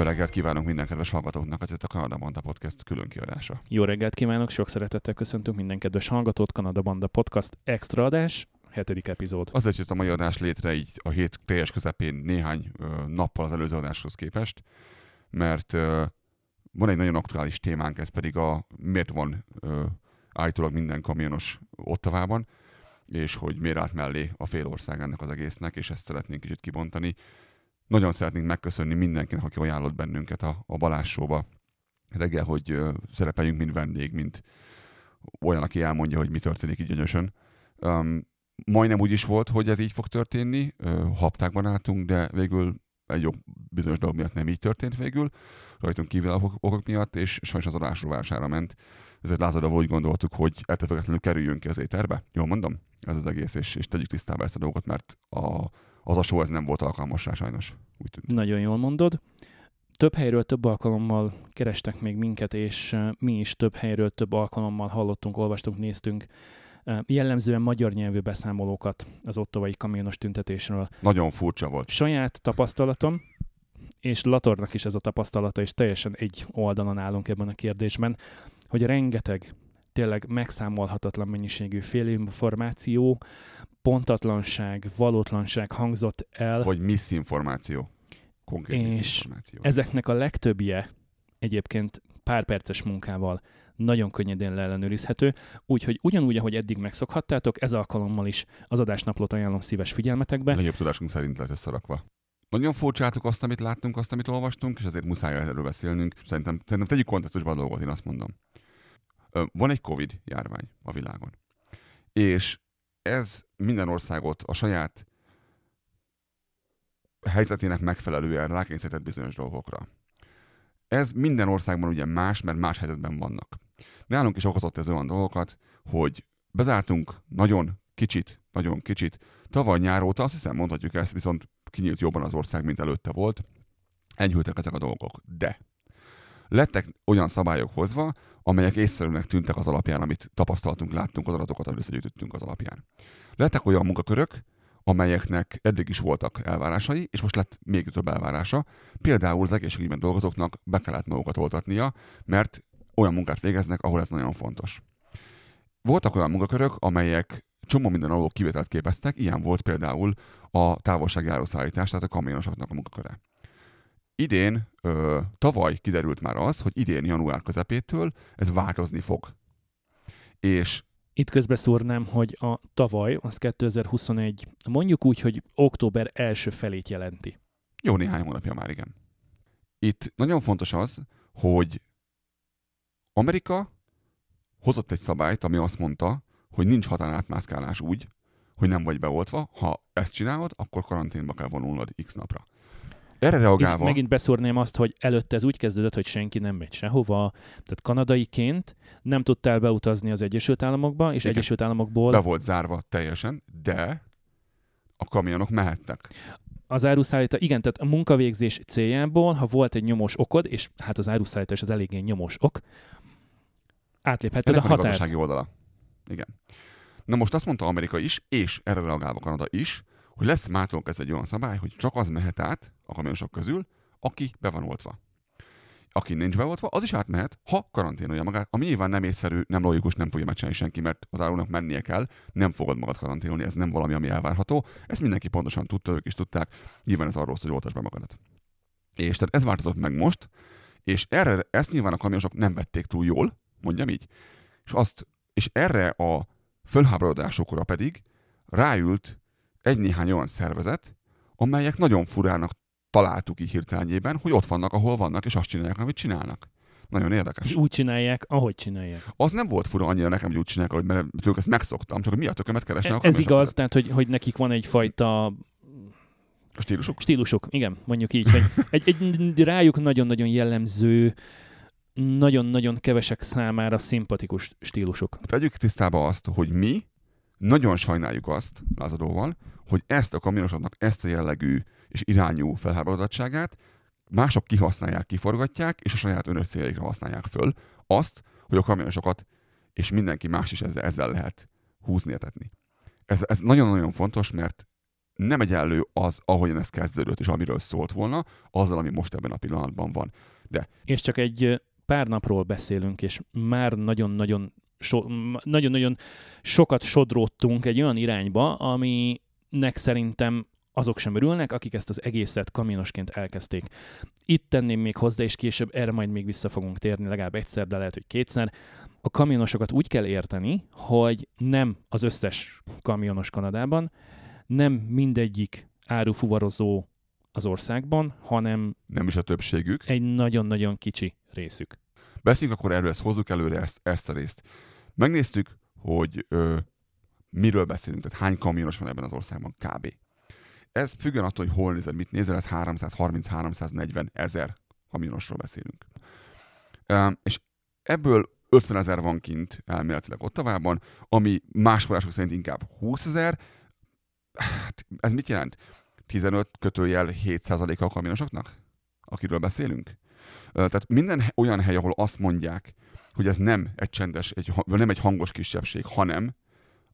Jó reggelt kívánunk minden kedves hallgatóknak, ez itt a Kanada Banda Podcast külön kiadása. Jó reggelt kívánok, sok szeretettel köszöntünk minden kedves hallgatót, Kanada Banda Podcast extra adás, hetedik epizód. Azért jött a mai adás létre így a hét teljes közepén néhány ö, nappal az előző adáshoz képest, mert ö, van egy nagyon aktuális témánk, ez pedig a miért van ö, állítólag minden kamionos Ottavában, és hogy miért állt mellé a fél ország ennek az egésznek, és ezt szeretnénk kicsit kibontani. Nagyon szeretnénk megköszönni mindenkinek, aki ajánlott bennünket a, a Balázs Show-ba reggel, hogy szerepeljünk, mint vendég, mint olyan, aki elmondja, hogy mi történik így gyönyösön. Um, majdnem úgy is volt, hogy ez így fog történni, ö, haptákban álltunk, de végül egy jobb bizonyos dolog miatt nem így történt végül, rajtunk kívül okok, okok miatt, és sajnos az adás rovására ment. Ezért lázadva úgy gondoltuk, hogy ettől függetlenül kerüljünk ki az éterbe. Jól mondom? Ez az egész, és, és tegyük tisztába ezt a dolgot, mert a, az a show ez nem volt alkalmas rá sajnos. Úgy tűnt. Nagyon jól mondod. Több helyről több alkalommal kerestek még minket, és mi is több helyről több alkalommal hallottunk, olvastunk, néztünk jellemzően magyar nyelvű beszámolókat az ottavai kamionos tüntetésről. Nagyon furcsa volt. Saját tapasztalatom, és Latornak is ez a tapasztalata, és teljesen egy oldalon állunk ebben a kérdésben, hogy rengeteg tényleg megszámolhatatlan mennyiségű félinformáció, pontatlanság, valótlanság hangzott el. Vagy misinformáció. Konkrét És misinformáció. Ezeknek a legtöbbje egyébként pár perces munkával nagyon könnyedén leellenőrizhető, úgyhogy ugyanúgy, ahogy eddig megszokhattátok, ez alkalommal is az adásnaplót ajánlom szíves figyelmetekbe. Legjobb tudásunk szerint lett összerakva. Nagyon furcsáltuk azt, amit láttunk, azt, amit olvastunk, és ezért muszáj erről beszélnünk. Szerintem, szerintem tegyük kontextusba a dolgot, én azt mondom. Van egy Covid járvány a világon. És ez minden országot a saját helyzetének megfelelően rákényszerített bizonyos dolgokra. Ez minden országban ugye más, mert más helyzetben vannak. Nálunk is okozott ez olyan dolgokat, hogy bezártunk nagyon kicsit, nagyon kicsit. Tavaly nyár óta, azt hiszem mondhatjuk ezt, viszont kinyílt jobban az ország, mint előtte volt. Enyhültek ezek a dolgok. De lettek olyan szabályok hozva, amelyek észszerűnek tűntek az alapján, amit tapasztaltunk, láttunk, az adatokat, amit összegyűjtöttünk az alapján. Lettek olyan munkakörök, amelyeknek eddig is voltak elvárásai, és most lett még több elvárása. Például az egészségügyben dolgozóknak be kellett magukat oltatnia, mert olyan munkát végeznek, ahol ez nagyon fontos. Voltak olyan munkakörök, amelyek csomó minden alól kivételt képeztek, ilyen volt például a távolsági áruszállítás, tehát a kamionosoknak a munkaköre. Idén, ö, tavaly kiderült már az, hogy idén január közepétől ez változni fog. És Itt közbeszúrnám, hogy a tavaly, az 2021, mondjuk úgy, hogy október első felét jelenti. Jó néhány hónapja már, igen. Itt nagyon fontos az, hogy Amerika hozott egy szabályt, ami azt mondta, hogy nincs határátmászkálás úgy, hogy nem vagy beoltva. Ha ezt csinálod, akkor karanténba kell vonulnod x napra. Erre reagálva, megint beszúrném azt, hogy előtte ez úgy kezdődött, hogy senki nem megy sehova. Tehát kanadaiként nem tudtál beutazni az Egyesült Államokba, és Igen. Egyesült Államokból be volt zárva teljesen, de a kamionok mehettek. az áruszállítás, igen, tehát a munkavégzés céljából, ha volt egy nyomós okod, és hát az áruszállítás az eléggé nyomós ok, átléphetted Ennek a határt. gazdasági oldala. Igen. Na most azt mondta Amerika is, és erre reagálva Kanada is, hogy lesz mától ez egy olyan szabály, hogy csak az mehet át a kamionosok közül, aki be van oltva. Aki nincs beoltva, az is átmehet, ha karanténolja magát, ami nyilván nem észszerű, nem logikus, nem fogja megcsinálni senki, mert az árunak mennie kell, nem fogod magad karanténolni, ez nem valami, ami elvárható. Ezt mindenki pontosan tudta, ők is tudták, nyilván ez arról szól, hogy oltasd be magadat. És tehát ez változott meg most, és erre, ezt nyilván a kamionosok nem vették túl jól, mondjam így, és, azt, és erre a fölháborodásokra pedig ráült egy-néhány olyan szervezet, amelyek nagyon furának találtuk így hirtelenjében, hogy ott vannak, ahol vannak, és azt csinálják, amit csinálnak. Nagyon érdekes. Úgy csinálják, ahogy csinálják. Az nem volt fura annyira nekem, hogy úgy csinálják, hogy mert tőlük ezt megszoktam, csak hogy mi a tökömet keresnek a Ez igaz, között. tehát hogy, hogy nekik van egyfajta A stílusuk? Stílusuk, igen, mondjuk így. Hogy egy, egy rájuk nagyon-nagyon jellemző, nagyon-nagyon kevesek számára szimpatikus stílusuk. Tegyük tisztába azt, hogy mi nagyon sajnáljuk azt lázadóval, hogy ezt a kamionosoknak ezt a jellegű és irányú felháborodottságát mások kihasználják, kiforgatják, és a saját önös céljaikra használják föl azt, hogy a kamionosokat és mindenki más is ezzel, ezzel lehet húzni, etetni. Ez, ez nagyon-nagyon fontos, mert nem egyenlő az, ahogyan ez kezdődött, és amiről szólt volna, azzal, ami most ebben a pillanatban van. De És csak egy pár napról beszélünk, és már nagyon-nagyon so, nagyon-nagyon sokat sodródtunk egy olyan irányba, aminek szerintem azok sem örülnek, akik ezt az egészet kamionosként elkezdték. Itt tenném még hozzá, és később erre majd még vissza fogunk térni, legalább egyszer, de lehet, hogy kétszer. A kamionosokat úgy kell érteni, hogy nem az összes kamionos Kanadában, nem mindegyik árufuvarozó az országban, hanem nem is a többségük. egy nagyon-nagyon kicsi részük. Beszéljünk akkor erről, ezt hozzuk előre ezt, ezt a részt. Megnéztük, hogy ö, miről beszélünk, tehát hány kamionos van ebben az országban kb. Ez függően attól, hogy hol nézed, mit nézel, ez 330-340 ezer kamionosról beszélünk. Ö, és ebből 50 ezer van kint elméletileg Ottavában, ami más források szerint inkább 20 ezer. Hát, Ez mit jelent? 15 kötőjel 7% a akiről beszélünk? Tehát minden olyan hely, ahol azt mondják, hogy ez nem egy csendes, egy, ha- nem egy hangos kisebbség, hanem,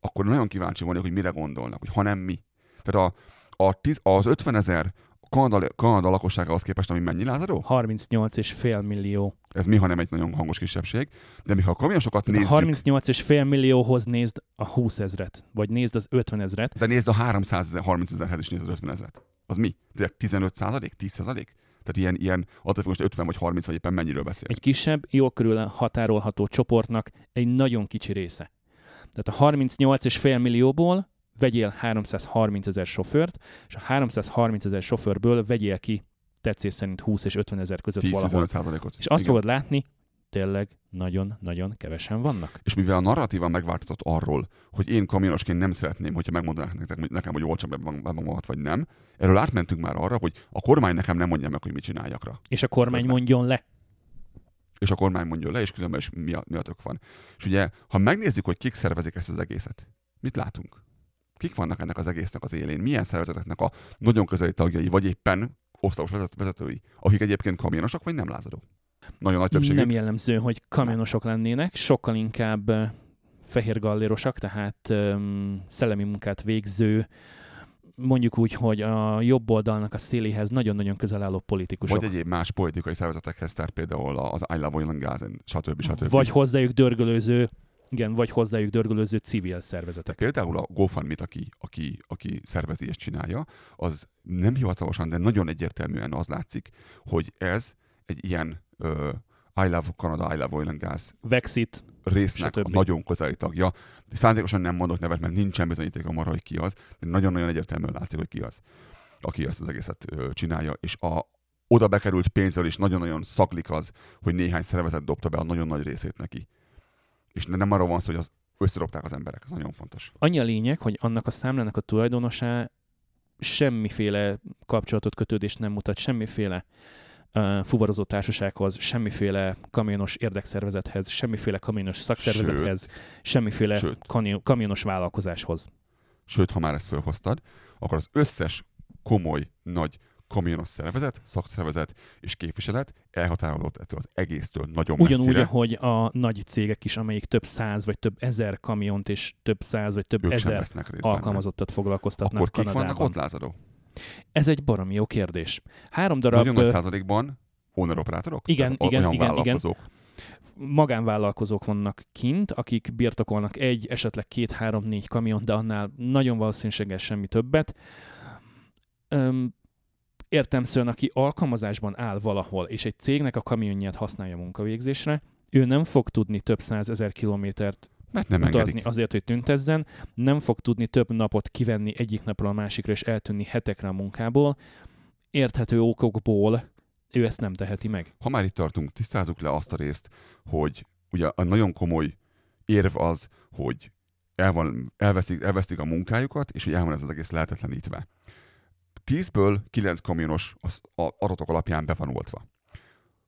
akkor nagyon kíváncsi vagyok, hogy mire gondolnak, hogy hanem mi. Tehát a, a tiz, az 50 ezer Kanada, Kanada lakosságához képest, ami mennyi lázadó? 38,5 millió. Ez mi, ha nem egy nagyon hangos kisebbség. De mi, ha a kamionosokat Tehát nézzük, a 38,5 millióhoz nézd a 20 ezret, vagy nézd az 50 ezret. de nézd a 330 ezerhez is nézd az 50 ezeret. Az mi? Tényleg 15 százalék? 10 százalék? Tehát ilyen, ilyen attól most 50 vagy 30 vagy éppen mennyiről beszél. Egy kisebb, jó körül határolható csoportnak egy nagyon kicsi része. Tehát a 38,5 millióból vegyél 330 ezer sofőrt, és a 330 ezer sofőrből vegyél ki tetszés szerint 20 és 50 ezer között valahol. 10-15 százalékot. És azt Igen. fogod látni, tényleg nagyon-nagyon kevesen vannak. És mivel a narratíva megváltozott arról, hogy én kamionosként nem szeretném, hogyha megmondanák nektek, nekem, hogy olcsam be magamat, vagy nem, erről átmentünk már arra, hogy a kormány nekem nem mondja meg, hogy mit csináljak rá. És a kormány Közben. mondjon le. És a kormány mondja le, és különben is mi a, mi a tök van. És ugye, ha megnézzük, hogy kik szervezik ezt az egészet, mit látunk? Kik vannak ennek az egésznek az élén? Milyen szervezeteknek a nagyon közeli tagjai, vagy éppen vezet- vezetői, akik egyébként kamionosok, vagy nem lázadó? Nagyon nagy többségük. Nem jellemző, hogy kamionosok lennének, sokkal inkább fehér gallérosak, tehát öm, szellemi munkát végző, mondjuk úgy, hogy a jobb oldalnak a széléhez nagyon-nagyon közel álló politikusok. Vagy egyéb más politikai szervezetekhez, tehát például az I Love Oil and Gas, stb. stb. vagy hozzájuk dörgölőző, igen, vagy hozzájuk dörgölőző civil szervezetek. Például a GoFundMe-t, aki, aki, aki szervezi és csinálja, az nem hivatalosan, de nagyon egyértelműen az látszik, hogy ez egy ilyen ö, I Love Canada, I Love Oil and Gas Vexit, résznek a nagyon közeli tagja. Szándékosan nem mondok nevet, mert nincsen bizonyítékom arra, hogy ki az, de nagyon-nagyon egyértelműen látszik, hogy ki az, aki ezt az egészet ö, csinálja, és a oda bekerült pénzzel is nagyon-nagyon szaklik az, hogy néhány szervezet dobta be a nagyon nagy részét neki. És nem arról van szó, hogy az összedobták az emberek, ez nagyon fontos. Annyi a lényeg, hogy annak a számlának a tulajdonosa semmiféle kapcsolatot, kötődést nem mutat, semmiféle uh, fuvarozó társasághoz, semmiféle kamionos érdekszervezethez, semmiféle kamionos szakszervezethez, semmiféle Sőt. kani- kamionos vállalkozáshoz. Sőt, ha már ezt felhoztad, akkor az összes komoly, nagy kamionos szervezet, szakszervezet és képviselet elhatárolódott ettől az egésztől nagyon Ugyanúgy, messzire. ahogy a nagy cégek is, amelyik több száz vagy több ezer kamiont és több száz vagy több ők ezer alkalmazottat foglalkoztatnak Akkor kik Kanadában. vannak ott, lázadó? Ez egy baromi jó kérdés. Három darab Nagyon nagy százalékban owner operátorok? Igen, Tehát igen, igen, igen. vállalkozók. magánvállalkozók vannak kint, akik birtokolnak egy, esetleg két, három, négy kamiont, de annál nagyon valószínűséggel semmi többet. Öm, értemszerűen, aki alkalmazásban áll valahol, és egy cégnek a kamionját használja munkavégzésre, ő nem fog tudni több százezer kilométert Mert nem utazni engedik. azért, hogy tüntezzen, nem fog tudni több napot kivenni egyik napról a másikra, és eltűnni hetekre a munkából. Érthető okokból ő ezt nem teheti meg. Ha már itt tartunk, tisztázzuk le azt a részt, hogy ugye a nagyon komoly érv az, hogy el van, elveszik, elvesztik a munkájukat, és hogy el van ez az egész lehetetlenítve. 10-ből 9 kamionos az adatok alapján be van oltva.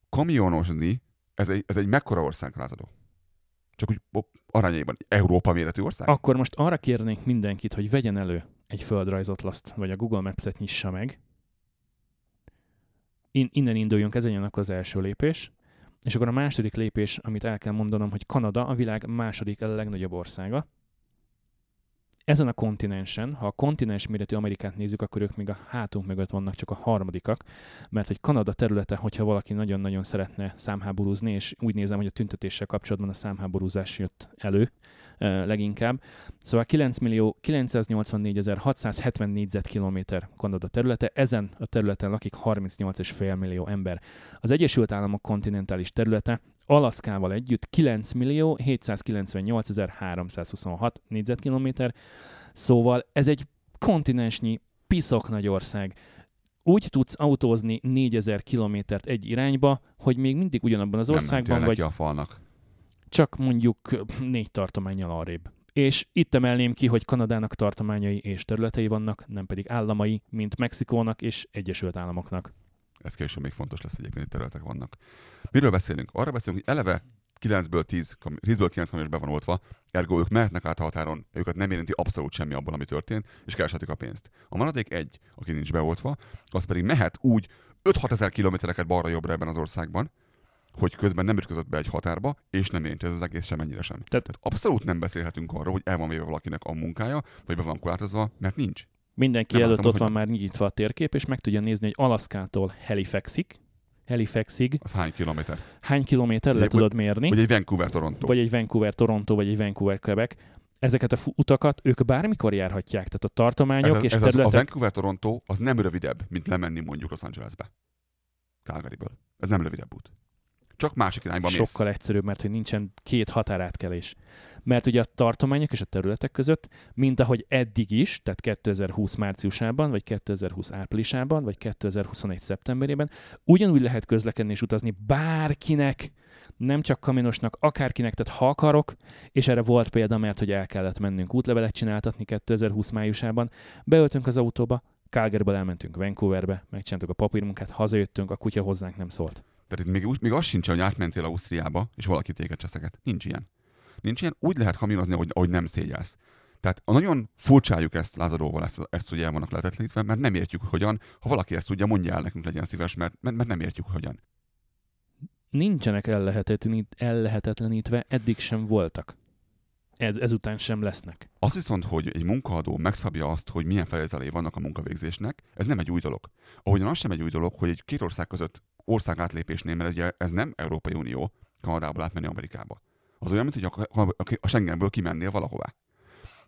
Kamionozni, ez egy, ez egy mekkora ország, lázadó? Csak úgy op, arányaiban Európa méretű ország? Akkor most arra kérnék mindenkit, hogy vegyen elő egy földrajzatlaszt, vagy a Google Maps-et nyissa meg. In- innen induljunk, ez legyen akkor az első lépés. És akkor a második lépés, amit el kell mondanom, hogy Kanada a világ második legnagyobb országa. Ezen a kontinensen, ha a kontinens méretű Amerikát nézzük, akkor ők még a hátunk mögött vannak csak a harmadikak, mert hogy Kanada területe, hogyha valaki nagyon-nagyon szeretne számháborúzni, és úgy nézem, hogy a tüntetéssel kapcsolatban a számháborúzás jött elő eh, leginkább. Szóval 9 millió 984.670 négyzetkilométer Kanada területe, ezen a területen lakik 38,5 millió ember. Az Egyesült Államok kontinentális területe Alaszkával együtt 9 millió 798.326 négyzetkilométer, szóval ez egy kontinensnyi piszok nagy ország. Úgy tudsz autózni 4000 kilométert egy irányba, hogy még mindig ugyanabban az Nem országban mentél vagy, a falnak. csak mondjuk négy tartományjal arrébb. És itt emelném ki, hogy Kanadának tartományai és területei vannak, nem pedig államai, mint Mexikónak és Egyesült Államoknak. Ez később még fontos lesz egyébként, hogy területek vannak. Miről beszélünk? Arra beszélünk, hogy eleve 9-ből 10, kam- 10-ből 9 kamions be van oltva, ergo ők mehetnek át a határon, őket nem érinti abszolút semmi abból, ami történt, és kereshetik a pénzt. A maradék egy, aki nincs beoltva, az pedig mehet úgy 5-6 ezer kilométereket balra-jobbra ebben az országban, hogy közben nem ütközött be egy határba, és nem érinti ez az egész semennyire sem. Tehát, Tehát abszolút nem beszélhetünk arról, hogy el van véve valakinek a munkája, vagy be van korlátozva, mert nincs. Mindenki Nem előtt látom, ott van már nyitva a térkép, és meg tudja nézni, hogy Alaszkától Halifaxig, Halifaxig Az hány kilométer? hány kilométer le tudod mérni, Vagy egy Vancouver-Toronto. vagy egy Vancouver-Toronto, vagy egy Vancouver-Quebec. Ezeket a utakat ők bármikor járhatják, tehát a tartományok ez, és ez az, a területek Vancouver-Toronto az nem rövidebb, mint lemenni mondjuk Los Angelesbe. Calgaryből. Ez nem rövidebb út. Csak másik irányba mész. sokkal egyszerűbb, mert hogy nincsen két határátkelés. Mert ugye a tartományok és a területek között, mint ahogy eddig is, tehát 2020 márciusában, vagy 2020 áprilisában, vagy 2021 szeptemberében, ugyanúgy lehet közlekedni és utazni bárkinek, nem csak kamionosnak, akárkinek, tehát ha akarok, és erre volt példa, mert hogy el kellett mennünk útlevelet csináltatni 2020 májusában, beöltünk az autóba, Calgaryből elmentünk Vancouverbe, megcsináltuk a papírmunkát, hazajöttünk, a kutya hozzánk nem szólt. Tehát itt még, még az sincs, hogy átmentél Ausztriába, és valaki téged cseszeget. Nincs ilyen. Nincs ilyen. Úgy lehet kamionozni, hogy, ahogy nem szégyelsz. Tehát a nagyon furcsáljuk ezt lázadóval, ezt, ezt hogy el vannak lehetetlenítve, mert nem értjük, hogyan. Ha valaki ezt tudja, mondja el nekünk, legyen szíves, mert, mert, mert nem értjük, hogyan. nincsenek ellehetetlenít, ellehetetlenítve, eddig sem voltak. Ez, ezután sem lesznek. Az viszont, hogy egy munkaadó megszabja azt, hogy milyen feltételei vannak a munkavégzésnek, ez nem egy új dolog. Ahogyan az sem egy új dolog, hogy egy két ország között ország átlépésnél, mert ugye ez nem Európai Unió, Kanadából átmenni Amerikába. Az olyan, mint hogy a, a, Schengenből kimennél valahová.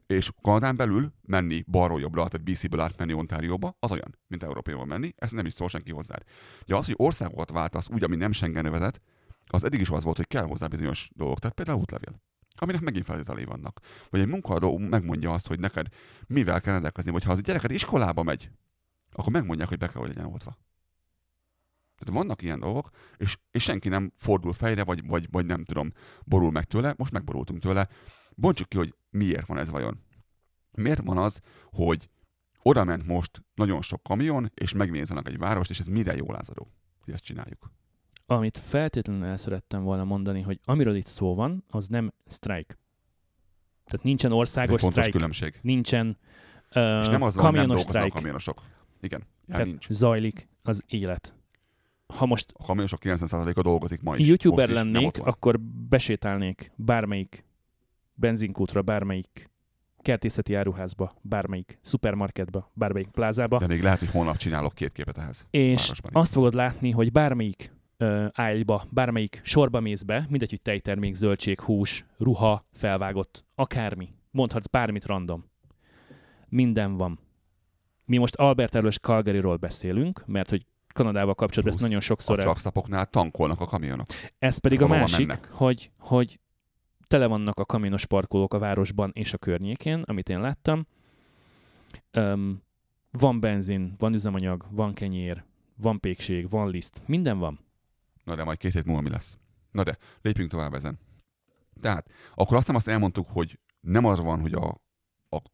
És Kanadán belül menni balról jobbra, tehát BC-ből átmenni Ontárióba, az olyan, mint Európából menni, ez nem is szól senki hozzá. De az, hogy országokat váltasz úgy, ami nem Schengen övezet, az eddig is az volt, hogy kell hozzá bizonyos dolgok, tehát például útlevél aminek megint feltételei vannak. Vagy egy munkaadó megmondja azt, hogy neked mivel kell rendelkezni, vagy ha az gyereked iskolába megy, akkor megmondják, hogy be kell, hogy legyen oltva. Tehát vannak ilyen dolgok, és, és senki nem fordul fejre, vagy, vagy, vagy nem tudom, borul meg tőle, most megborultunk tőle. Bontsuk ki, hogy miért van ez vajon. Miért van az, hogy oda ment most nagyon sok kamion, és megvénítanak egy várost, és ez mire jól lázadó, hogy ezt csináljuk. Amit feltétlenül el szerettem volna mondani, hogy amiről itt szó van, az nem sztrájk. Tehát nincsen országos sztrájk, különbség. nincsen uh, És nem az van, nem kamionos a sztrájk. kamionosok. Igen, Tehát nincs. zajlik az élet. Ha most A kamionosok 90%-a dolgozik ma is. YouTuber is, lennék, akkor besétálnék bármelyik benzinkútra, bármelyik kertészeti áruházba, bármelyik szupermarketba, bármelyik plázába, De még lehet, hogy holnap csinálok két képet ehhez. és azt fogod látni, hogy bármelyik ö, ágyba, bármelyik sorba mész be, mindegy, hogy tejtermék, zöldség, hús, ruha, felvágott, akármi. Mondhatsz bármit random. Minden van. Mi most Albert és Calgaryról beszélünk, mert hogy Kanadával kapcsolatban ezt nagyon A sokszor el... truckstopoknál tankolnak a kamionok. Ez pedig a másik, mennek. hogy, hogy tele vannak a kamionos parkolók a városban és a környékén, amit én láttam. Öm, van benzin, van üzemanyag, van kenyér, van pékség, van liszt, minden van. Na de majd két hét múlva mi lesz. Na de, lépjünk tovább ezen. Tehát, akkor azt nem azt elmondtuk, hogy nem az van, hogy a a,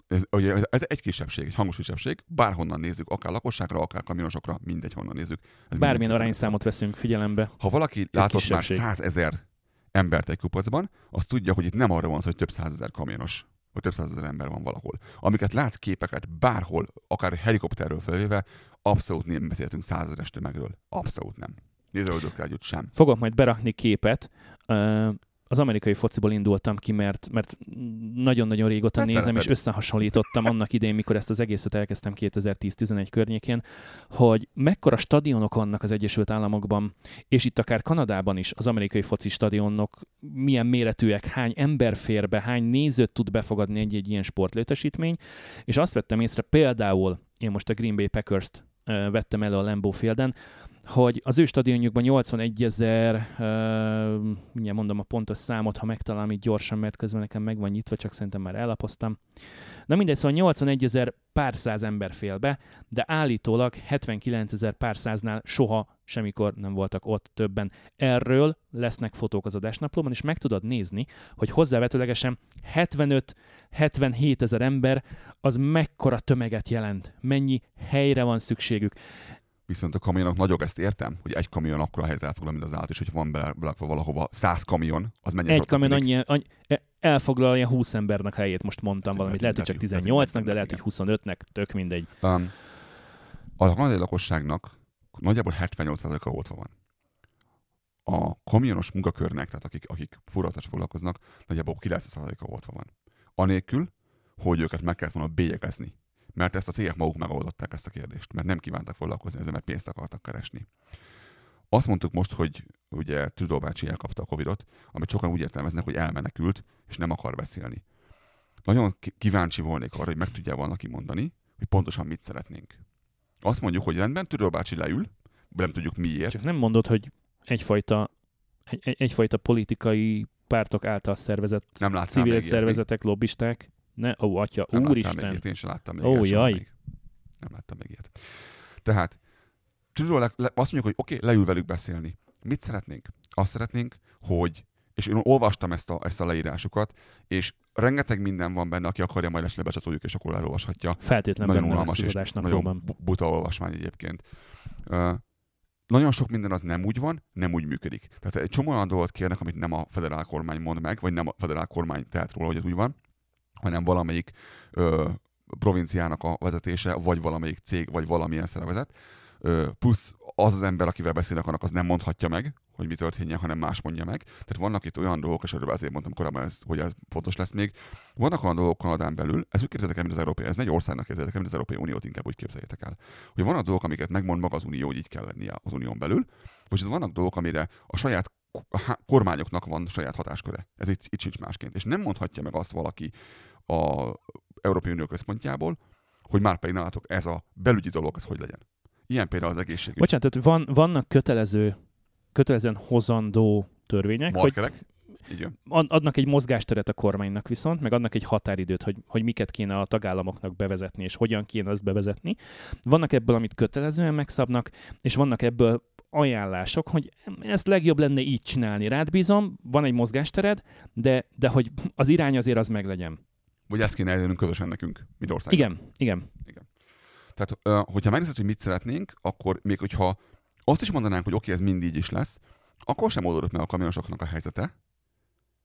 ez, ugye ez, ez egy kisebbség, egy hangos kisebbség, bárhonnan nézzük, akár lakosságra, akár kamionosokra, mindegy honnan nézzük. Ez Bármilyen arányszámot veszünk figyelembe. Ha valaki látott már százezer embert egy kupacban, az tudja, hogy itt nem arra van szó, hogy több százezer kamionos, vagy több százezer ember van valahol. Amiket látsz képeket bárhol, akár helikopterről felvéve, abszolút nem beszéltünk százezeres tömegről. Abszolút nem. Nézőöldökkel együtt sem. Fogok majd berakni képet. Az amerikai fociból indultam ki, mert, mert nagyon-nagyon régóta Hát nézem, és szereted. összehasonlítottam annak idején, mikor ezt az egészet elkezdtem 2010-11 környékén, hogy mekkora stadionok vannak az Egyesült Államokban, és itt akár Kanadában is az amerikai foci stadionok milyen méretűek, hány ember fér be, hány nézőt tud befogadni egy-egy ilyen sportlétesítmény, és azt vettem észre például, én most a Green Bay Packers-t vettem elő a Lambeau Fielden, hogy az ő stadionjukban 81 ezer, uh, mondom a pontos számot, ha megtalálom így gyorsan, mert közben nekem meg van nyitva, csak szerintem már ellapoztam. Na mindegy, szóval 81 ezer pár száz ember fél be, de állítólag 79 ezer pár száznál soha semmikor nem voltak ott többen. Erről lesznek fotók az adásnaplóban, és meg tudod nézni, hogy hozzávetőlegesen 75-77 ezer ember az mekkora tömeget jelent, mennyi helyre van szükségük. Viszont a kamionok nagyok, ezt értem, hogy egy kamion akkor a helyet elfoglal, mint az állat, és hogyha van belakva valahova 100 kamion, az mennyi Egy kamion annyi, annyi, elfoglalja 20 embernek helyét, most mondtam Hát, valamit. lehet, hogy csak lehet, hogy- 18-nak, de lehet, hogy 25-nek, tök mindegy. Um, a kanadai lakosságnak nagyjából 78%-a oltva van. A kamionos munkakörnek, tehát akik, akik forratással foglalkoznak, nagyjából 90%-a oltva van. Anélkül, hogy őket meg kellett volna bélyegezni. Mert ezt a cégek maguk megoldották ezt a kérdést, mert nem kívántak foglalkozni ezzel, mert pénzt akartak keresni. Azt mondtuk most, hogy ugye Trudeau bácsi elkapta a Covidot, amit sokan úgy értelmeznek, hogy elmenekült, és nem akar beszélni. Nagyon kíváncsi volnék arra, hogy meg tudja valaki mondani, hogy pontosan mit szeretnénk. Azt mondjuk, hogy rendben, Trudeau bácsi leül, nem tudjuk miért, Csak nem mondod, hogy egyfajta, egy, egy- egyfajta politikai pártok által szervezett nem civil még ilyet szervezetek, lobbisták. Ne, ó, atya, még. Nem láttam még úristen. ilyet, én sem láttam még Ó, ilyet jaj. Még. Nem láttam még ilyet. Tehát Trudeau le, le, azt mondjuk, hogy oké, okay, leül velük beszélni. Mit szeretnénk? Azt szeretnénk, hogy és én olvastam ezt a, ezt a leírásukat, és rengeteg minden van benne, aki akarja, majd esetleg becsatoljuk, és akkor elolvashatja. Feltétlenül nagyon unalmas lesz és nagyon bu- buta olvasmány egyébként. Uh, nagyon sok minden az nem úgy van, nem úgy működik. Tehát egy csomó olyan dolgot kérnek, amit nem a federál kormány mond meg, vagy nem a federál kormány tehet róla, hogy ez úgy van, hanem valamelyik ö, provinciának a vezetése, vagy valamelyik cég, vagy valamilyen szervezet. Ö, plusz az az ember, akivel beszélnek, annak az nem mondhatja meg, hogy mi történjen, hanem más mondja meg. Tehát vannak itt olyan dolgok, és erről azért mondtam korábban, ez, hogy ez fontos lesz még. Vannak olyan dolgok Kanadán belül, ez úgy képzeljétek el, mint az Európai, ez egy országnak képzeljétek el, mint az Európai Uniót inkább úgy képzeljétek el. Hogy vannak dolgok, amiket megmond maga az Unió, hogy így kell lennie az Unión belül, és vannak dolgok, amire a saját kormányoknak van saját hatásköre. Ez itt, itt sincs másként. És nem mondhatja meg azt valaki a Európai Unió központjából, hogy már pedig nálatok ez a belügyi dolog, ez hogy legyen. Ilyen például az egészségügy. Bocsánat, tehát van, vannak kötelező, kötelezően hozandó törvények, hogy Markerek. Jön. ad- adnak egy mozgásteret a kormánynak viszont, meg adnak egy határidőt, hogy, hogy miket kéne a tagállamoknak bevezetni, és hogyan kéne azt bevezetni. Vannak ebből, amit kötelezően megszabnak, és vannak ebből ajánlások, hogy ezt legjobb lenne így csinálni. Rád bízom, van egy mozgástered, de, de hogy az irány azért az meglegyen. Vagy ezt kéne elérnünk közösen nekünk, mint országnak. Igen, igen. Tehát, hogyha megnézed, hogy mit szeretnénk, akkor még hogyha azt is mondanánk, hogy oké, ez mind így is lesz, akkor sem oldódott meg a kamionosoknak a helyzete,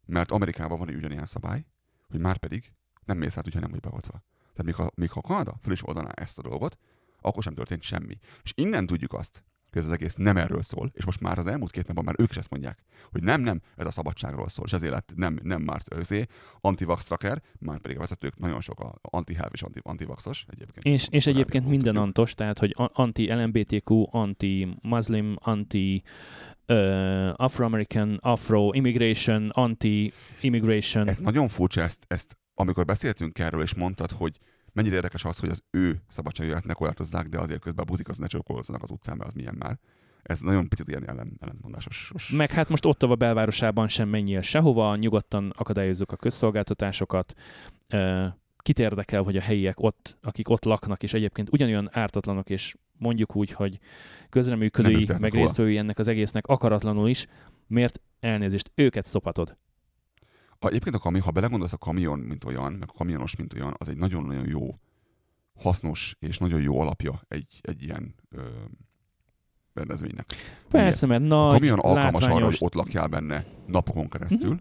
mert Amerikában van egy ugyanilyen szabály, hogy már pedig nem mész át, hogyha nem vagy beoltva. Tehát még ha, még ha Kanada föl is oldaná ezt a dolgot, akkor sem történt semmi. És innen tudjuk azt, hogy ez az egész nem erről szól, és most már az elmúlt két napban már ők is ezt mondják, hogy nem, nem, ez a szabadságról szól, és ezért lett nem, nem már őzé, antivax tracker, már pedig a vezetők nagyon sok a anti-health és anti- antivaxos egyébként. És, és egyébként minden tudjuk. antos, tehát hogy anti-LMBTQ, anti-Muslim, anti uh, Afro-American, Afro-immigration, anti-immigration. Ez nagyon furcsa, ezt, ezt amikor beszéltünk erről, és mondtad, hogy mennyire érdekes az, hogy az ő szabadságját ne korlátozzák, de azért közben a buzik az ne csókolozzanak az utcán, mert az milyen már. Ez nagyon picit ilyen ellen, ellentmondásos. Meg hát most Ottawa belvárosában sem menjél sehova, nyugodtan akadályozzuk a közszolgáltatásokat. Kit érdekel, hogy a helyiek ott, akik ott laknak, és egyébként ugyanolyan ártatlanok, és mondjuk úgy, hogy közreműködői, meg résztvevői ennek az egésznek akaratlanul is, miért elnézést, őket szopatod. A, egyébként a kamion, ha belegondolsz, a kamion, mint olyan, meg a kamionos, mint olyan, az egy nagyon-nagyon jó, hasznos és nagyon jó alapja egy, egy ilyen ö, rendezvénynek. Persze, mert A nagy, kamion alkalmas arra, látványos, hogy ott lakjál benne napokon keresztül,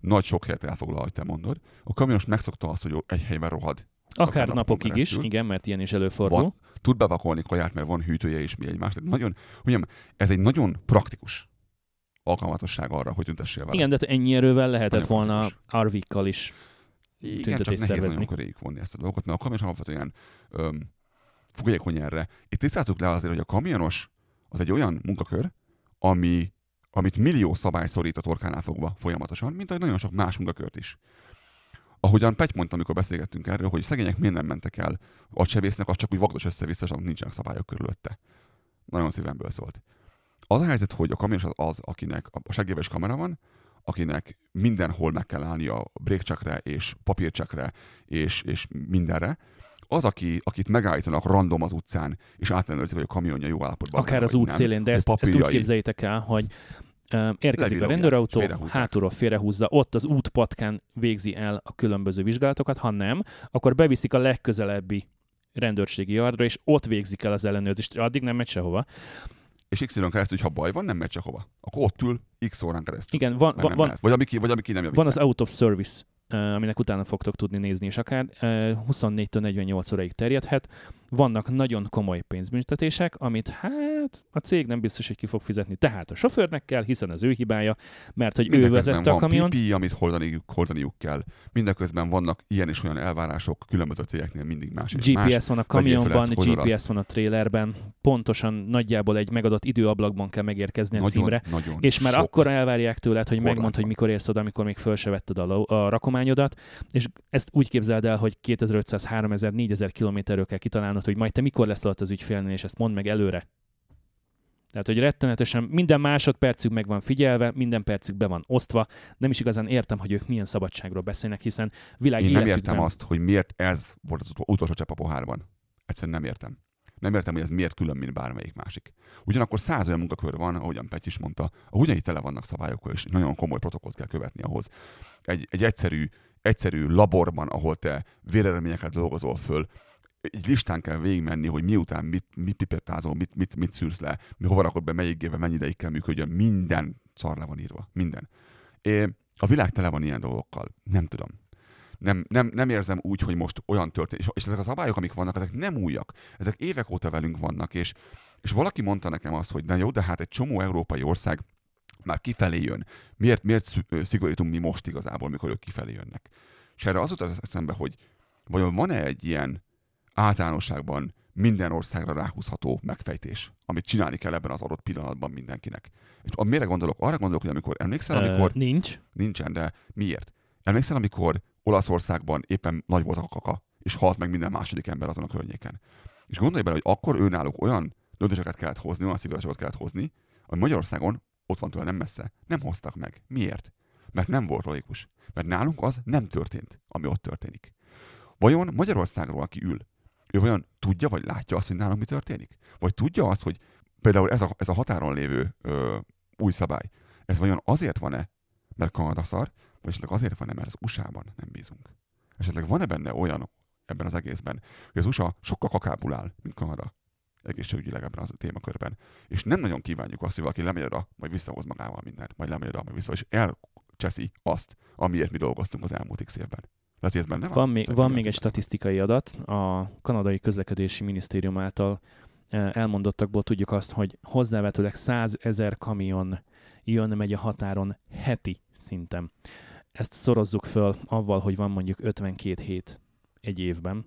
nagy sok helyet elfoglal, ahogy te mondod. A kamionos megszokta azt, hogy egy helyben rohad. akár napokon napokig is, igen, mert ilyen is előfordul. Van, tud bepakolni kaját, mert van hűtője és mi egymás. Tehát nagyon, mondjam, ez egy nagyon praktikus alkalmatosság arra, hogy tüntessél vele. Igen, de ennyi erővel lehetett Nagyon volna. RV-kkal is. Igen, csak nehéz szervezni. nagyon köréig vonni ezt a dolgot, mert a kamionos alapvetően öm, fogékony erre. Itt tisztázzuk le azért, hogy a kamionos az egy olyan munkakör, ami, amit millió szabály szorít a torkánál fogva folyamatosan, mint ahogy nagyon sok más munkakört is. Ahogyan Pegy mondta, amikor beszélgettünk erről, hogy szegények miért nem mentek el agysebésznek, az csak úgy vagdos össze-vissza, nincsenek szabályok körülötte. Nagyon szívemből szólt. Az a helyzet, hogy a kamionos az az, akinek a seggében is kamera van, akinek mindenhol meg kell állni a brékcsekre és papírcsekre és, és mindenre, az, aki, akit megállítanak random az utcán, és átlenőrzik, hogy a kamionja jó állapotban Akár az út szélén, de ezt, ezt úgy papírjai- képzeljétek el, hogy érkezik a rendőrautó, félrehúzzák. hátulról félrehúzza, ott az útpatkán végzi el a különböző vizsgálatokat, ha nem, akkor beviszik a legközelebbi rendőrségi yardra, és ott végzik el az ellenőrzést, addig nem megy sehova. És x időn keresztül, ha baj van, nem megy sehova. Akkor ott ül x órán keresztül. Igen, van, van, van. Vagy ami ki, vagy ami ki nem javítja. van az out of service, aminek utána fogtok tudni nézni, és akár ö, 24-től 48 óráig terjedhet. Vannak nagyon komoly pénzbüntetések, amit hát a cég nem biztos, hogy ki fog fizetni. Tehát a sofőrnek kell, hiszen az ő hibája, mert hogy ő vezette a van kamiont. PPI, amit hordaniuk, hordaniuk kell. Mindeközben vannak ilyen és olyan elvárások különböző cégeknél mindig más és GPS más. van a kamionban, ezt, GPS van a trailerben, pontosan nagyjából egy megadott időablakban kell megérkezni a nagyon, címre, nagyon és már akkor elvárják tőled, hogy korlát megmondd, hogy mikor érsz oda, amikor még föl se vetted a, lo- a rakományodat, és ezt úgy képzeld el, hogy 2500, 3000, 4000 kilométerről kell kitalálnod, hogy majd te mikor lesz alatt az ügyfélnél, és ezt mondd meg előre. Tehát, hogy rettenetesen minden másodpercük meg van figyelve, minden percük be van osztva. Nem is igazán értem, hogy ők milyen szabadságról beszélnek, hiszen világ Én nem életükben... értem azt, hogy miért ez volt az utol- utolsó csepp a pohárban. Egyszerűen nem értem. Nem értem, hogy ez miért külön, mint bármelyik másik. Ugyanakkor száz olyan munkakör van, ahogyan Pety is mondta, ahol ugyanígy tele vannak szabályokkal, és nagyon komoly protokollt kell követni ahhoz. Egy, egy egyszerű, egyszerű laborban, ahol te véreleményeket dolgozol föl, egy listán kell végigmenni, hogy miután mit, mit pipettázol, mit, mit, mit szűrsz le, mi hova rakod be, melyik géve, mennyi ideig kell működjön, minden szar le van írva. Minden. É, a világ tele van ilyen dolgokkal. Nem tudom nem, nem, nem érzem úgy, hogy most olyan történik. És, és ezek a szabályok, amik vannak, ezek nem újak. Ezek évek óta velünk vannak, és, és valaki mondta nekem azt, hogy na jó, de hát egy csomó európai ország már kifelé jön. Miért, miért szigorítunk mi most igazából, mikor ők kifelé jönnek? És erre az jutott eszembe, hogy vajon van-e egy ilyen általánosságban minden országra ráhúzható megfejtés, amit csinálni kell ebben az adott pillanatban mindenkinek. És mire gondolok? Arra gondolok, hogy amikor emlékszel, amikor Ö, nincs. Nincsen, de miért? Emlékszel, amikor Olaszországban éppen nagy volt a kaka, és halt meg minden második ember azon a környéken. És gondolj bele, hogy akkor ő náluk olyan döntéseket kellett hozni, olyan szigorúságokat kellett hozni, ami Magyarországon, ott van tőle nem messze, nem hoztak meg. Miért? Mert nem volt logikus. Mert nálunk az nem történt, ami ott történik. Vajon Magyarországról, aki ül, ő vajon tudja, vagy látja azt, hogy nálunk mi történik? Vagy tudja azt, hogy például ez a, ez a határon lévő ö, új szabály, ez vajon azért van-e, mert Kanada szar, vagy esetleg azért van-e, mert az USA-ban nem bízunk? Esetleg van-e benne olyan ebben az egészben, hogy az USA sokkal kakábbul áll, mint Kanada egészségügyileg ebben az témakörben. És nem nagyon kívánjuk azt, hogy valaki lemegy oda, majd visszahoz magával mindent, majd lemegy oda, majd vissza, és elcseszi azt, amiért mi dolgoztunk az elmúlt x évben. Lehet, hogy ez benne van? Van még, van még egy statisztikai adat. A kanadai közlekedési minisztérium által eh, elmondottakból tudjuk azt, hogy hozzávetőleg 100 ezer kamion jön-megy a határon heti szinten. Ezt szorozzuk föl avval, hogy van mondjuk 52 hét egy évben,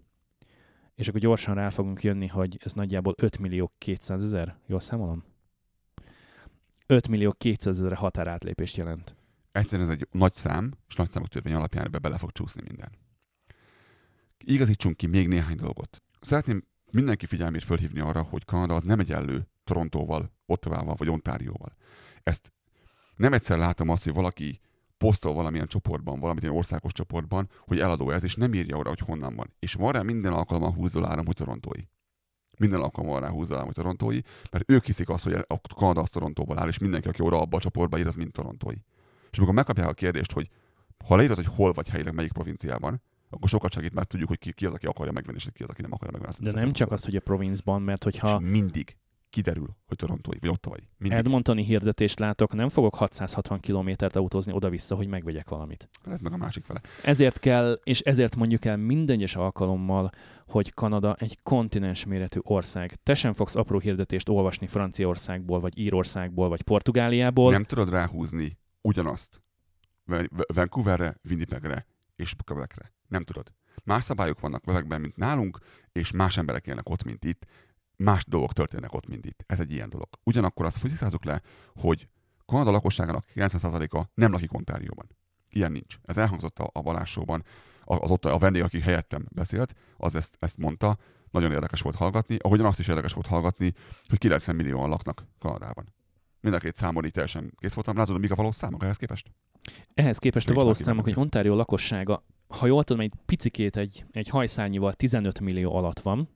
és akkor gyorsan rá fogunk jönni, hogy ez nagyjából 5 millió 200 ezer, jól számolom? 5 millió 200 ezer határátlépést jelent. Egyszerűen ez egy nagy szám, és nagy számok törvény alapján ebbe bele fog csúszni minden. Igazítsunk ki még néhány dolgot. Szeretném mindenki figyelmét fölhívni arra, hogy Kanada az nem egyenlő Torontóval, Ottavával vagy Ontárióval. Ezt nem egyszer látom azt, hogy valaki posztol valamilyen csoportban, valamit ilyen országos csoportban, hogy eladó ez, és nem írja oda, hogy honnan van. És van rá minden alkalommal 20 dollárom, hogy torontói. Minden alkalommal rá 20 dollárom, hogy torontói, mert ők hiszik azt, hogy a Kanada az Torontóból áll, és mindenki, aki oda abba a csoportba ír, az mind torontói. És amikor megkapják a kérdést, hogy Ha leírod, hogy hol vagy helyileg, melyik provinciában, akkor sokat segít, mert tudjuk, hogy ki, ki az, aki akarja megvenni, és ki az, aki nem akarja megvenni. De nem csak az, hogy a provincban, mert hogyha És mindig kiderül, hogy torontói, vagy ottavai. Mindig. Edmontoni hirdetést látok, nem fogok 660 kilométert autózni oda-vissza, hogy megvegyek valamit. Ez meg a másik fele. Ezért kell, és ezért mondjuk el minden egyes alkalommal, hogy Kanada egy kontinens méretű ország. Te sem fogsz apró hirdetést olvasni Franciaországból, vagy Írországból, vagy Portugáliából. Nem tudod ráhúzni ugyanazt Van- Vancouverre, Winnipegre és Quebecre. Nem tudod. Más szabályok vannak Quebecben, mint nálunk, és más emberek élnek ott, mint itt. Más dolgok történnek ott, mint itt. Ez egy ilyen dolog. Ugyanakkor azt fusziszázzuk le, hogy Kanada lakosságának 90%-a nem lakik Ontárióban. Ilyen nincs. Ez elhangzott a, a valásóban. Az ott a vendég, aki helyettem beszélt, az ezt, ezt mondta. Nagyon érdekes volt hallgatni. Ahogyan azt is érdekes volt hallgatni, hogy 90 millióan laknak Kanadában. Mind a két számon így teljesen kész voltam. Látod, mik a valós számok ehhez képest? Ehhez képest a valós számok, hogy. Ontario lakossága, ha jól tudom, egy picikét egy, egy hajszárnyival 15 millió alatt van.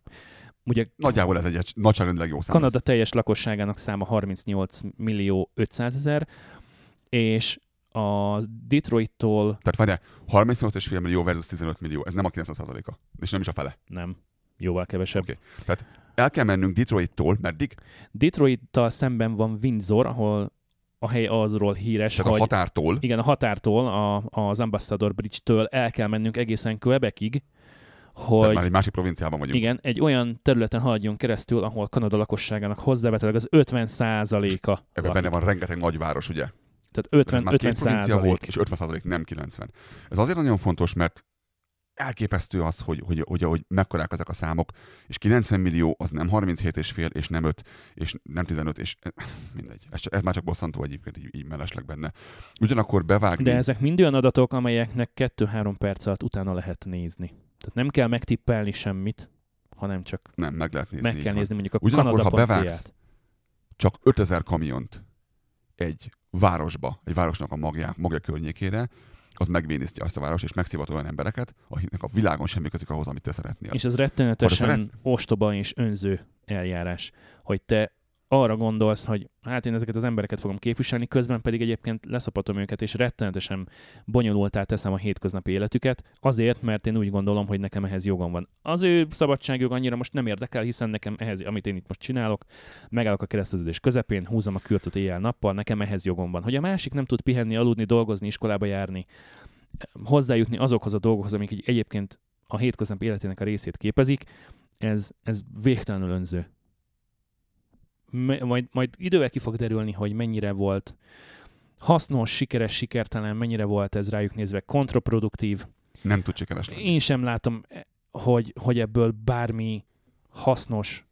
Ugye Nagyjából ez egy, egy nagyságrendileg jó szám. Kanada teljes lakosságának száma 38 millió 500 ezer, és a Detroittól Tehát várjál, 38,5 millió versus 15 millió, ez nem a 90%-a, és nem is a fele. nem, jóval kevesebb. Oké. El kell mennünk Detroittól, meddig? Detroittal szemben van Windsor, ahol a hely azról híres, Tehát a hogy határtól, igen, a határtól, a, az Ambassador Bridge-től el kell mennünk egészen Quebecig, tehát hogy már egy másik provinciában vagyunk. igen, egy olyan területen haladjon keresztül, ahol Kanada lakosságának hozzávetőleg az 50 a Ebben benne van rengeteg nagyváros, ugye? Tehát Ez 50, már 50 két provincia százalék. volt, és 50 százalék, nem 90. Ez azért nagyon fontos, mert elképesztő az, hogy, hogy, hogy, hogy mekkorák ezek a számok, és 90 millió az nem 37 és fél, és nem 5, és nem 15, és mindegy. Ez, csak, ez már csak bosszantó egyébként, így, így mellesleg benne. Ugyanakkor bevágni... De ezek mind olyan adatok, amelyeknek 2-3 perc alatt utána lehet nézni. Tehát nem kell megtippelni semmit, hanem csak Nem, meg lehet nézni. meg kell van. nézni mondjuk a Ugyanakkor, Kanada ha bevágsz panciát. csak 5000 kamiont egy városba, egy városnak a magja, magja környékére, az megvénisztja azt a város, és megszivat olyan embereket, akiknek a világon semmi közük ahhoz, amit te szeretnél. És ez rettenetesen szeret- ostoba és önző eljárás, hogy te arra gondolsz, hogy hát én ezeket az embereket fogom képviselni, közben pedig egyébként leszapatom őket, és rettenetesen bonyolultá teszem a hétköznapi életüket, azért, mert én úgy gondolom, hogy nekem ehhez jogom van. Az ő szabadságjog annyira most nem érdekel, hiszen nekem ehhez, amit én itt most csinálok, megállok a kereszteződés közepén, húzom a kürtöt éjjel-nappal, nekem ehhez jogom van. Hogy a másik nem tud pihenni, aludni, dolgozni, iskolába járni, hozzájutni azokhoz a dolgokhoz, amik egyébként a hétköznapi életének a részét képezik, ez, ez végtelenül önző. Majd, majd idővel ki fog derülni, hogy mennyire volt hasznos, sikeres, sikertelen, mennyire volt ez rájuk nézve kontraproduktív. Nem tud sikeres lenni. Én sem látom, eh, hogy, hogy ebből bármi hasznos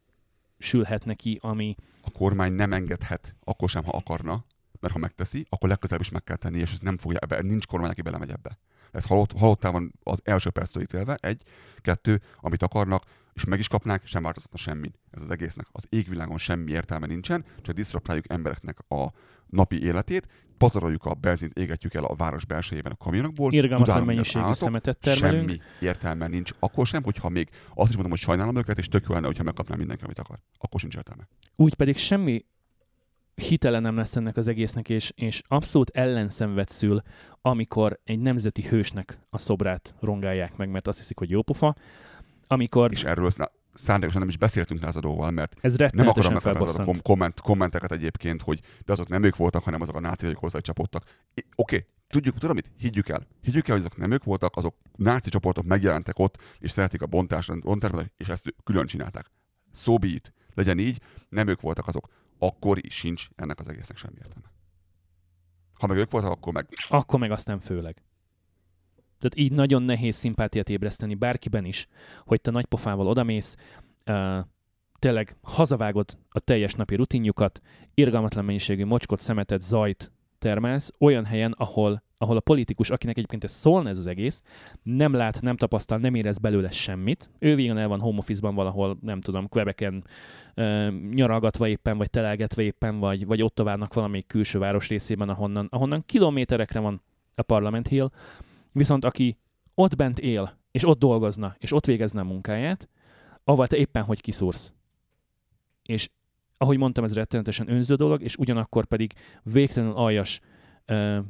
sülhetne ki, ami A kormány nem engedhet, akkor sem, ha akarna, mert ha megteszi, akkor legközelebb is meg kell tenni, és ez nem fogja ebbe, nincs kormány, aki belemegy ebbe. Ez halott, halottá van az első perctől ítélve, egy, kettő, amit akarnak, és meg is kapnák, sem változtatna semmi. Ez az egésznek az égvilágon semmi értelme nincsen, csak diszraptáljuk embereknek a napi életét, pazaroljuk a benzint, égetjük el a város belsejében a kamionokból, irgalmatlan mennyiségű szemetet termelünk. Semmi értelme nincs. Akkor sem, hogyha még azt is mondom, hogy sajnálom őket, és tök jó lenne, hogyha megkapnám mindenki, amit akar. Akkor sincs értelme. úgy pedig semmi hitele nem lesz ennek az egésznek, és, és abszolút ellenszenvet szül, amikor egy nemzeti hősnek a szobrát rongálják meg, mert azt hiszik, hogy jó pofa, amikor És erről szá- szándékosan nem is beszéltünk lázadóval, mert ez nem akarom meghatározni a kom- komment, kommenteket egyébként, hogy de azok nem ők voltak, hanem azok a náci, akik hozzá csapottak. Oké, okay. tudjuk, tudom mit? Higgyük el. Higgyük el, hogy azok nem ők voltak, azok náci csoportok megjelentek ott, és szeretik a bontást, bontást és ezt külön csinálták. Szóbít, legyen így, nem ők voltak azok. Akkor is sincs ennek az egésznek semmi értelme. Ha meg ők voltak, akkor meg Akkor meg aztán főleg. Tehát így nagyon nehéz szimpátiát ébreszteni bárkiben is, hogy te nagy pofával odamész, uh, tényleg hazavágod a teljes napi rutinjukat, irgalmatlan mennyiségű mocskot, szemetet, zajt termelsz olyan helyen, ahol, ahol a politikus, akinek egyébként ez szólna ez az egész, nem lát, nem tapasztal, nem érez belőle semmit. Ő végén el van home office-ban valahol, nem tudom, Quebecen uh, nyaralgatva éppen, vagy telelgetve éppen, vagy, vagy ott várnak valamelyik külső város részében, ahonnan, ahonnan kilométerekre van a Parliament Hill, viszont aki ott bent él, és ott dolgozna, és ott végezne a munkáját, avval te éppen hogy kiszúrsz. És ahogy mondtam, ez rettenetesen önző dolog, és ugyanakkor pedig végtelenül aljas ö,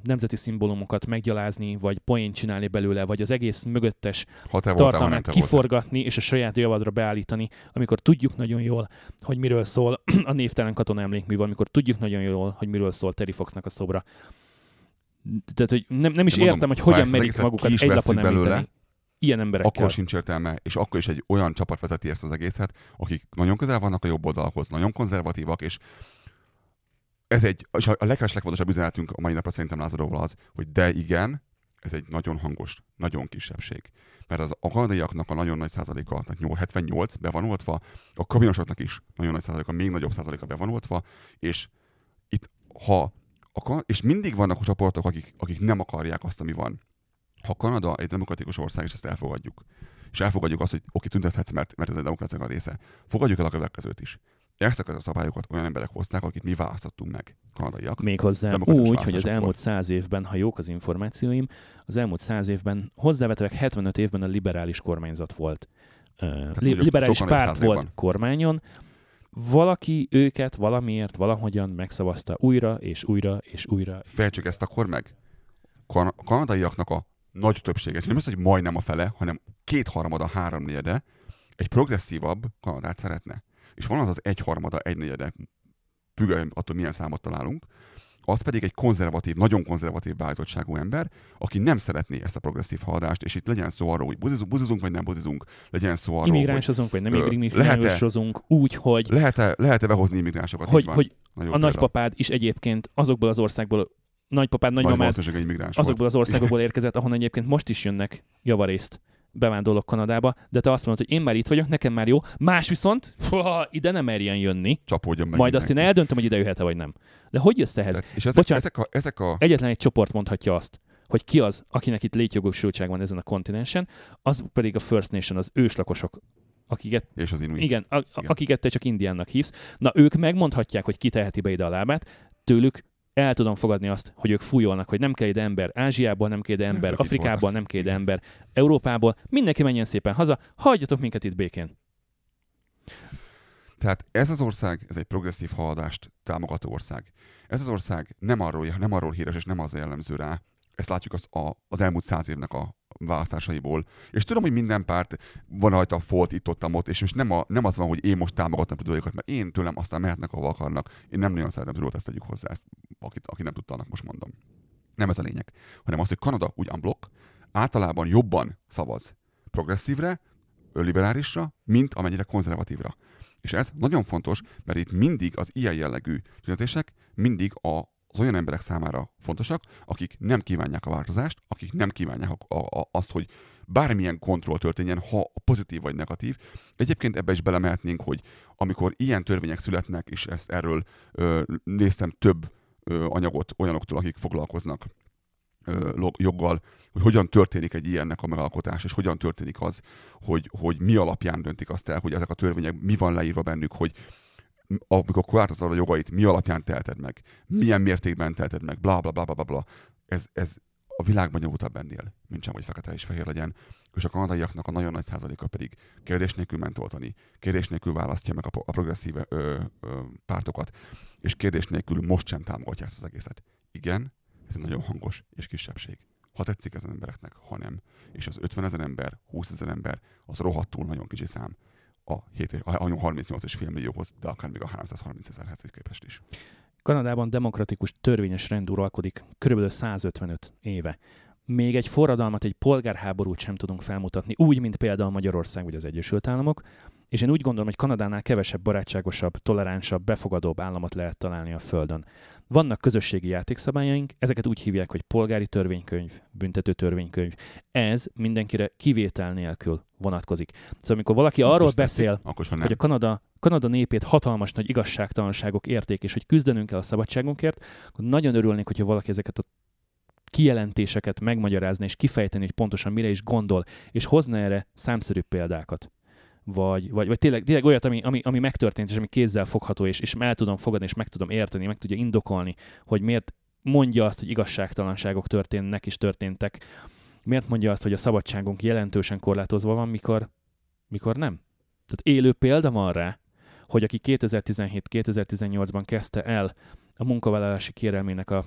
nemzeti szimbólumokat meggyalázni, vagy poént csinálni belőle, vagy az egész mögöttes voltál, tartalmát voltál. kiforgatni, és a saját javadra beállítani, amikor tudjuk nagyon jól, hogy miről szól a névtelen katona emlékmű, amikor tudjuk nagyon jól, hogy miről szól Terry Foxnak a szobra. Tehát, hogy nem, nem is De mondom, értem, hogy hogyan merik magukat egy lapon belőle, említeni. Ilyen emberekkel. akkor sincs értelme, és akkor is egy olyan csapat vezeti ezt az egészet, akik nagyon közel vannak a jobb oldalhoz, nagyon konzervatívak, és ez egy, és a leges legfontosabb üzenetünk a mai napra szerintem Lázaróval az, hogy de igen, ez egy nagyon hangos, nagyon kisebbség. Mert az a kanadaiaknak a nagyon nagy százaléka, tehát 8, 78 be van oltva, a kamionosoknak is nagyon nagy százaléka, még nagyobb százaléka be van oltva, és itt, ha a, és mindig vannak a csoportok, akik, akik nem akarják azt, ami van. Ha Kanada egy demokratikus ország, és ezt elfogadjuk, és elfogadjuk azt, hogy oké, tüntethetsz, mert, mert ez egy demokrácia a része, fogadjuk el a következőt is. Ezeket a szabályokat olyan emberek hozták, akit mi választottunk meg, kanadaiak. Méghozzá úgy, hogy az elmúlt száz évben, ha jók az információim, az elmúlt száz évben, hozzávetőleg 75 évben a liberális kormányzat volt. Li- liberális párt volt kormányon, valaki őket valamiért, valahogyan megszavazta újra, és újra, és újra. Fejtsük ezt akkor meg. Kan- a kanadaiaknak a nagy többsége, nem az, hogy majdnem a fele, hanem kétharmada, háromnegyede egy progresszívabb Kanadát szeretne. És van az az egyharmada, egynegyede, függően attól milyen számot találunk, az pedig egy konzervatív, nagyon konzervatív beállítottságú ember, aki nem szeretné ezt a progresszív haladást, és itt legyen szó arról, hogy buzizunk, buzizunk vagy nem buzizunk, legyen szó arról, hogy Immigránsozunk, vagy nem immigránsozunk úgy, hogy, lehet-e, lehet-e behozni immigrásokat. hogy, hogy Nagyon a nagypapád is egyébként azokból az országból, nagypapád, nagy nagymamád azokból volt. az országokból érkezett, ahonnan egyébként most is jönnek javarészt bevándorlók Kanadába, de te azt mondod, hogy én már itt vagyok, nekem már jó, más viszont ha, ide nem merjen jönni, Csapódjon meg majd azt én eldöntöm, hogy ide jöhet-e vagy nem. De hogy jössz ehhez? És ezek, Bocsánat. ezek, a, ezek a Egyetlen egy csoport mondhatja azt, hogy ki az, akinek itt létjogosultság van ezen a kontinensen, az pedig a First Nation, az őslakosok, akiket, és az inuit. igen, a, Igen. akiket te csak indiánnak hívsz. Na, ők megmondhatják, hogy ki teheti be ide a lábát, tőlük el tudom fogadni azt, hogy ők fújolnak, hogy nem kell ide ember Ázsiából, nem kell ide ember itt Afrikából, nem kell ide ember Európából, mindenki menjen szépen haza, hagyjatok minket itt békén. Tehát ez az ország, ez egy progresszív haladást támogató ország. Ez az ország nem arról, nem arról híres, és nem az jellemző rá. Ezt látjuk az, a, az elmúlt száz évnek a választásaiból. És tudom, hogy minden párt van rajta a folt itt ott, ott és most nem, a, nem az van, hogy én most támogatom tudóikat, mert én tőlem aztán mehetnek, ahova akarnak. Én nem nagyon szeretem tudót, ezt tegyük hozzá, ezt, akit, aki nem tudta, annak most mondom. Nem ez a lényeg, hanem az, hogy Kanada úgy unblock általában jobban szavaz progresszívre, liberálisra, mint amennyire konzervatívra. És ez nagyon fontos, mert itt mindig az ilyen jellegű tüntetések mindig a, az olyan emberek számára fontosak, akik nem kívánják a változást, akik nem kívánják a, a, a, azt, hogy bármilyen kontroll történjen, ha pozitív vagy negatív. Egyébként ebbe is belemehetnénk, hogy amikor ilyen törvények születnek, és ezt erről ö, néztem több ö, anyagot olyanoktól, akik foglalkoznak joggal, hogy hogyan történik egy ilyennek a megalkotás, és hogyan történik az, hogy, hogy mi alapján döntik azt el, hogy ezek a törvények, mi van leírva bennük, hogy amikor korlátozod a jogait, mi alapján teheted meg, milyen mértékben teheted meg, bla bla bla bla bla. Ez, ez a világban nyomultabb ennél, mint sem, hogy fekete és fehér legyen. És a kanadaiaknak a nagyon nagy százaléka pedig kérdés nélkül ment oltani, kérdés nélkül választja meg a, a progresszív ö, ö, pártokat, és kérdés nélkül most sem támogatja ezt az egészet. Igen, ez egy nagyon hangos és kisebbség. Ha tetszik ezen embereknek, ha nem. És az 50 ezer ember, 20 ezer ember, az rohadtul nagyon kicsi szám a, 7, a 38,5 millióhoz, de akár még a 330 ezerhez képest is. Kanadában demokratikus törvényes rend uralkodik kb. 155 éve. Még egy forradalmat, egy polgárháborút sem tudunk felmutatni, úgy, mint például Magyarország vagy az Egyesült Államok, és én úgy gondolom, hogy Kanadánál kevesebb barátságosabb, toleránsabb, befogadóbb államot lehet találni a Földön. Vannak közösségi játékszabályaink, ezeket úgy hívják, hogy polgári törvénykönyv, büntető törvénykönyv. Ez mindenkire kivétel nélkül vonatkozik. Szóval amikor valaki Akkor arról beszél, akkor hogy a Kanada, Kanada népét hatalmas nagy igazságtalanságok érték, és hogy küzdenünk kell a szabadságunkért, akkor nagyon örülnék, hogyha valaki ezeket a kijelentéseket megmagyarázna, és kifejteni, hogy pontosan mire is gondol, és hozna erre számszerű példákat. Vagy, vagy, vagy tényleg, tényleg olyat, ami, ami, ami megtörtént, és ami kézzel fogható, és, és el tudom fogadni, és meg tudom érteni, meg tudja indokolni, hogy miért mondja azt, hogy igazságtalanságok történnek és történtek. Miért mondja azt, hogy a szabadságunk jelentősen korlátozva van, mikor, mikor nem? Tehát élő példa van rá, hogy aki 2017-2018-ban kezdte el a munkavállalási kérelmének a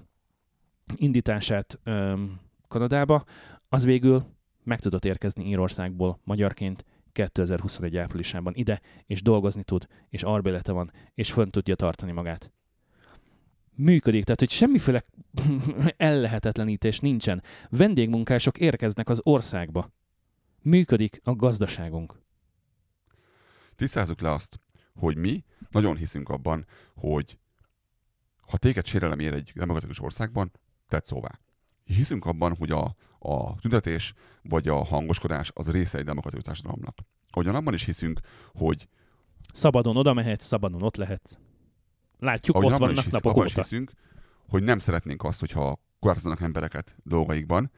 indítását öm, Kanadába, az végül meg tudott érkezni Írországból magyarként 2021 áprilisában ide, és dolgozni tud, és arbélete van, és fönn tudja tartani magát. Működik, tehát hogy semmiféle ellehetetlenítés nincsen. Vendégmunkások érkeznek az országba. Működik a gazdaságunk. Tisztázzuk le azt, hogy mi nagyon hiszünk abban, hogy ha téged sérelem ér egy demokratikus országban, tedd szóvá. Hiszünk abban, hogy a, a tüntetés vagy a hangoskodás az része egy demokratikus társadalomnak. Hogyan abban is hiszünk, hogy Szabadon oda mehetsz, szabadon ott lehetsz. Látjuk, ott vannak is hisz, napok abban is óta. hiszünk, hogy nem szeretnénk azt, hogyha korlátoznak embereket dolgaikban,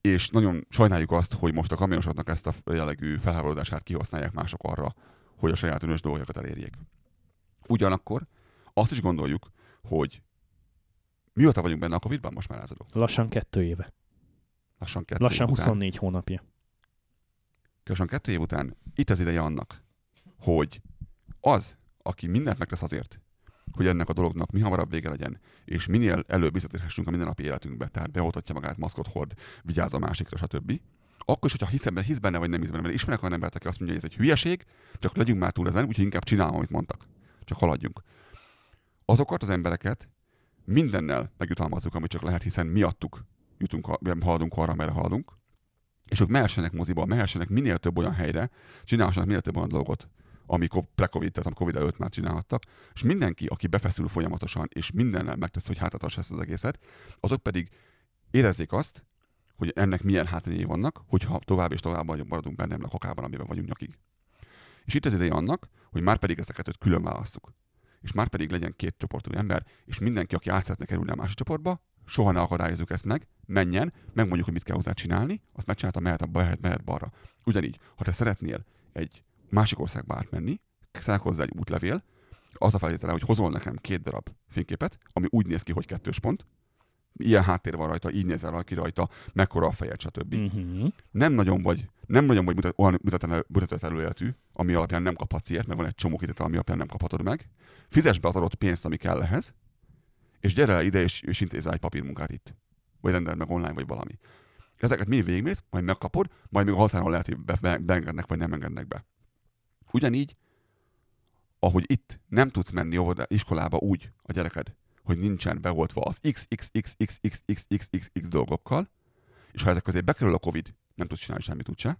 és nagyon sajnáljuk azt, hogy most a kamionosoknak ezt a jellegű felháborodását kihasználják mások arra, hogy a saját önös dolgokat elérjék. Ugyanakkor azt is gondoljuk, hogy mióta vagyunk benne a Covid-ban, most már lázadó. Lassan kettő éve. Lassan kettő Lassan év után, 24 hónapja. lassan kettő év után itt az ideje annak, hogy az, aki mindent megtesz azért, hogy ennek a dolognak mi hamarabb vége legyen, és minél előbb visszatérhessünk a mindennapi életünkbe, tehát beoltatja magát, maszkot hord, vigyáz a másikra, stb. Akkor is, hogyha hisz, ebben, hisz benne, vagy nem hisz benne, mert ismerek olyan embert, aki azt mondja, hogy ez egy hülyeség, csak legyünk már túl ezen, úgyhogy inkább csinálom, amit mondtak. Csak haladjunk. Azokat az embereket mindennel megjutalmazzuk, amit csak lehet, hiszen miattuk jutunk, haladunk arra, merre haladunk, és ők mehessenek moziba, mehessenek minél több olyan helyre, csinálhassanak minél több olyan dolgot, ami pre-covid, tehát ami covid előtt már csinálhattak, és mindenki, aki befeszül folyamatosan, és mindennel megtesz, hogy hátatas ezt az egészet, azok pedig érezzék azt, hogy ennek milyen hátrányai vannak, hogyha tovább és tovább maradunk bennem a kakában, amiben vagyunk nyakig. És itt az ideje annak, hogy már pedig ezeket külön válasszuk. És már pedig legyen két csoportú ember, és mindenki, aki át szeretne kerülni a másik csoportba, soha ne akadályozzuk ezt meg, menjen, megmondjuk, hogy mit kell hozzá csinálni, azt megcsinálta, mehet, mehet, mehet balra. Ugyanígy, ha te szeretnél egy másik országba átmenni, kell hozzá egy útlevél, az a feltétele, hogy hozol nekem két darab fényképet, ami úgy néz ki, hogy kettős pont, ilyen háttér van rajta, így nézel ki rajta, mekkora a fejed, stb. Uh-huh. Nem nagyon vagy, nem nagyon vagy mutat, olyan mutató- előéletű, ami alapján nem kaphatsz ilyet, mert van egy csomó kitétel, ami alapján nem kaphatod meg. Fizes be az adott pénzt, ami kell ehhez, és gyere el ide, és, és intézz egy papírmunkát itt. Vagy rendeld meg online, vagy valami. Ezeket mi végigmész, majd megkapod, majd még a határon lehet, hogy be, be, beengednek, vagy nem engednek be. Ugyanígy, ahogy itt nem tudsz menni óvoda, iskolába úgy a gyereked, hogy nincsen beoltva az XXXXXXXX dolgokkal, és ha ezek közé bekerül a Covid, nem tudsz csinálni semmit úgyse.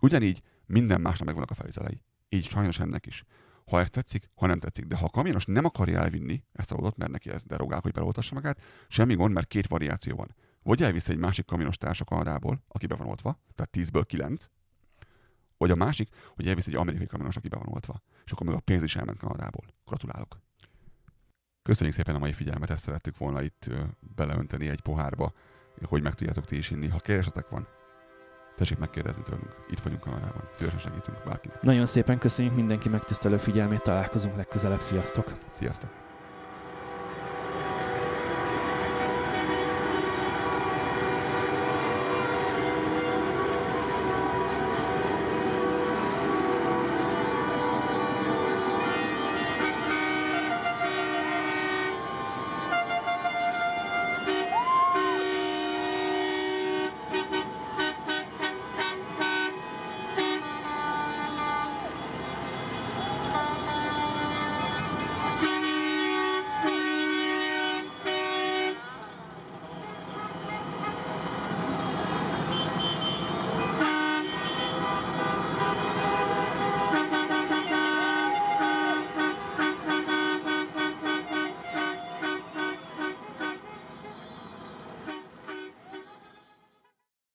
Ugyanígy minden másnak megvannak a felvételei. Így sajnos ennek is. Ha ezt tetszik, ha nem tetszik, de ha a kamionos nem akarja elvinni ezt a dolgot, mert neki ez derogál, hogy beoltassa magát, semmi gond, mert két variáció van. Vagy elvisz egy másik kamionos társa Kanadából, aki be van oltva, tehát 10-ből 9, vagy a másik, hogy elvisz egy amerikai kamionos, aki be van oltva. És akkor még a pénz is elment Kanadából. Gratulálok. Köszönjük szépen a mai figyelmet, ezt szerettük volna itt beleönteni egy pohárba, hogy meg tudjátok ti is inni. Ha kérdésetek van, tessék megkérdezni tőlünk. Itt vagyunk Kanadában. Szívesen segítünk bárkinek. Nagyon szépen köszönjük mindenki megtisztelő figyelmét, találkozunk legközelebb, sziasztok! Sziasztok!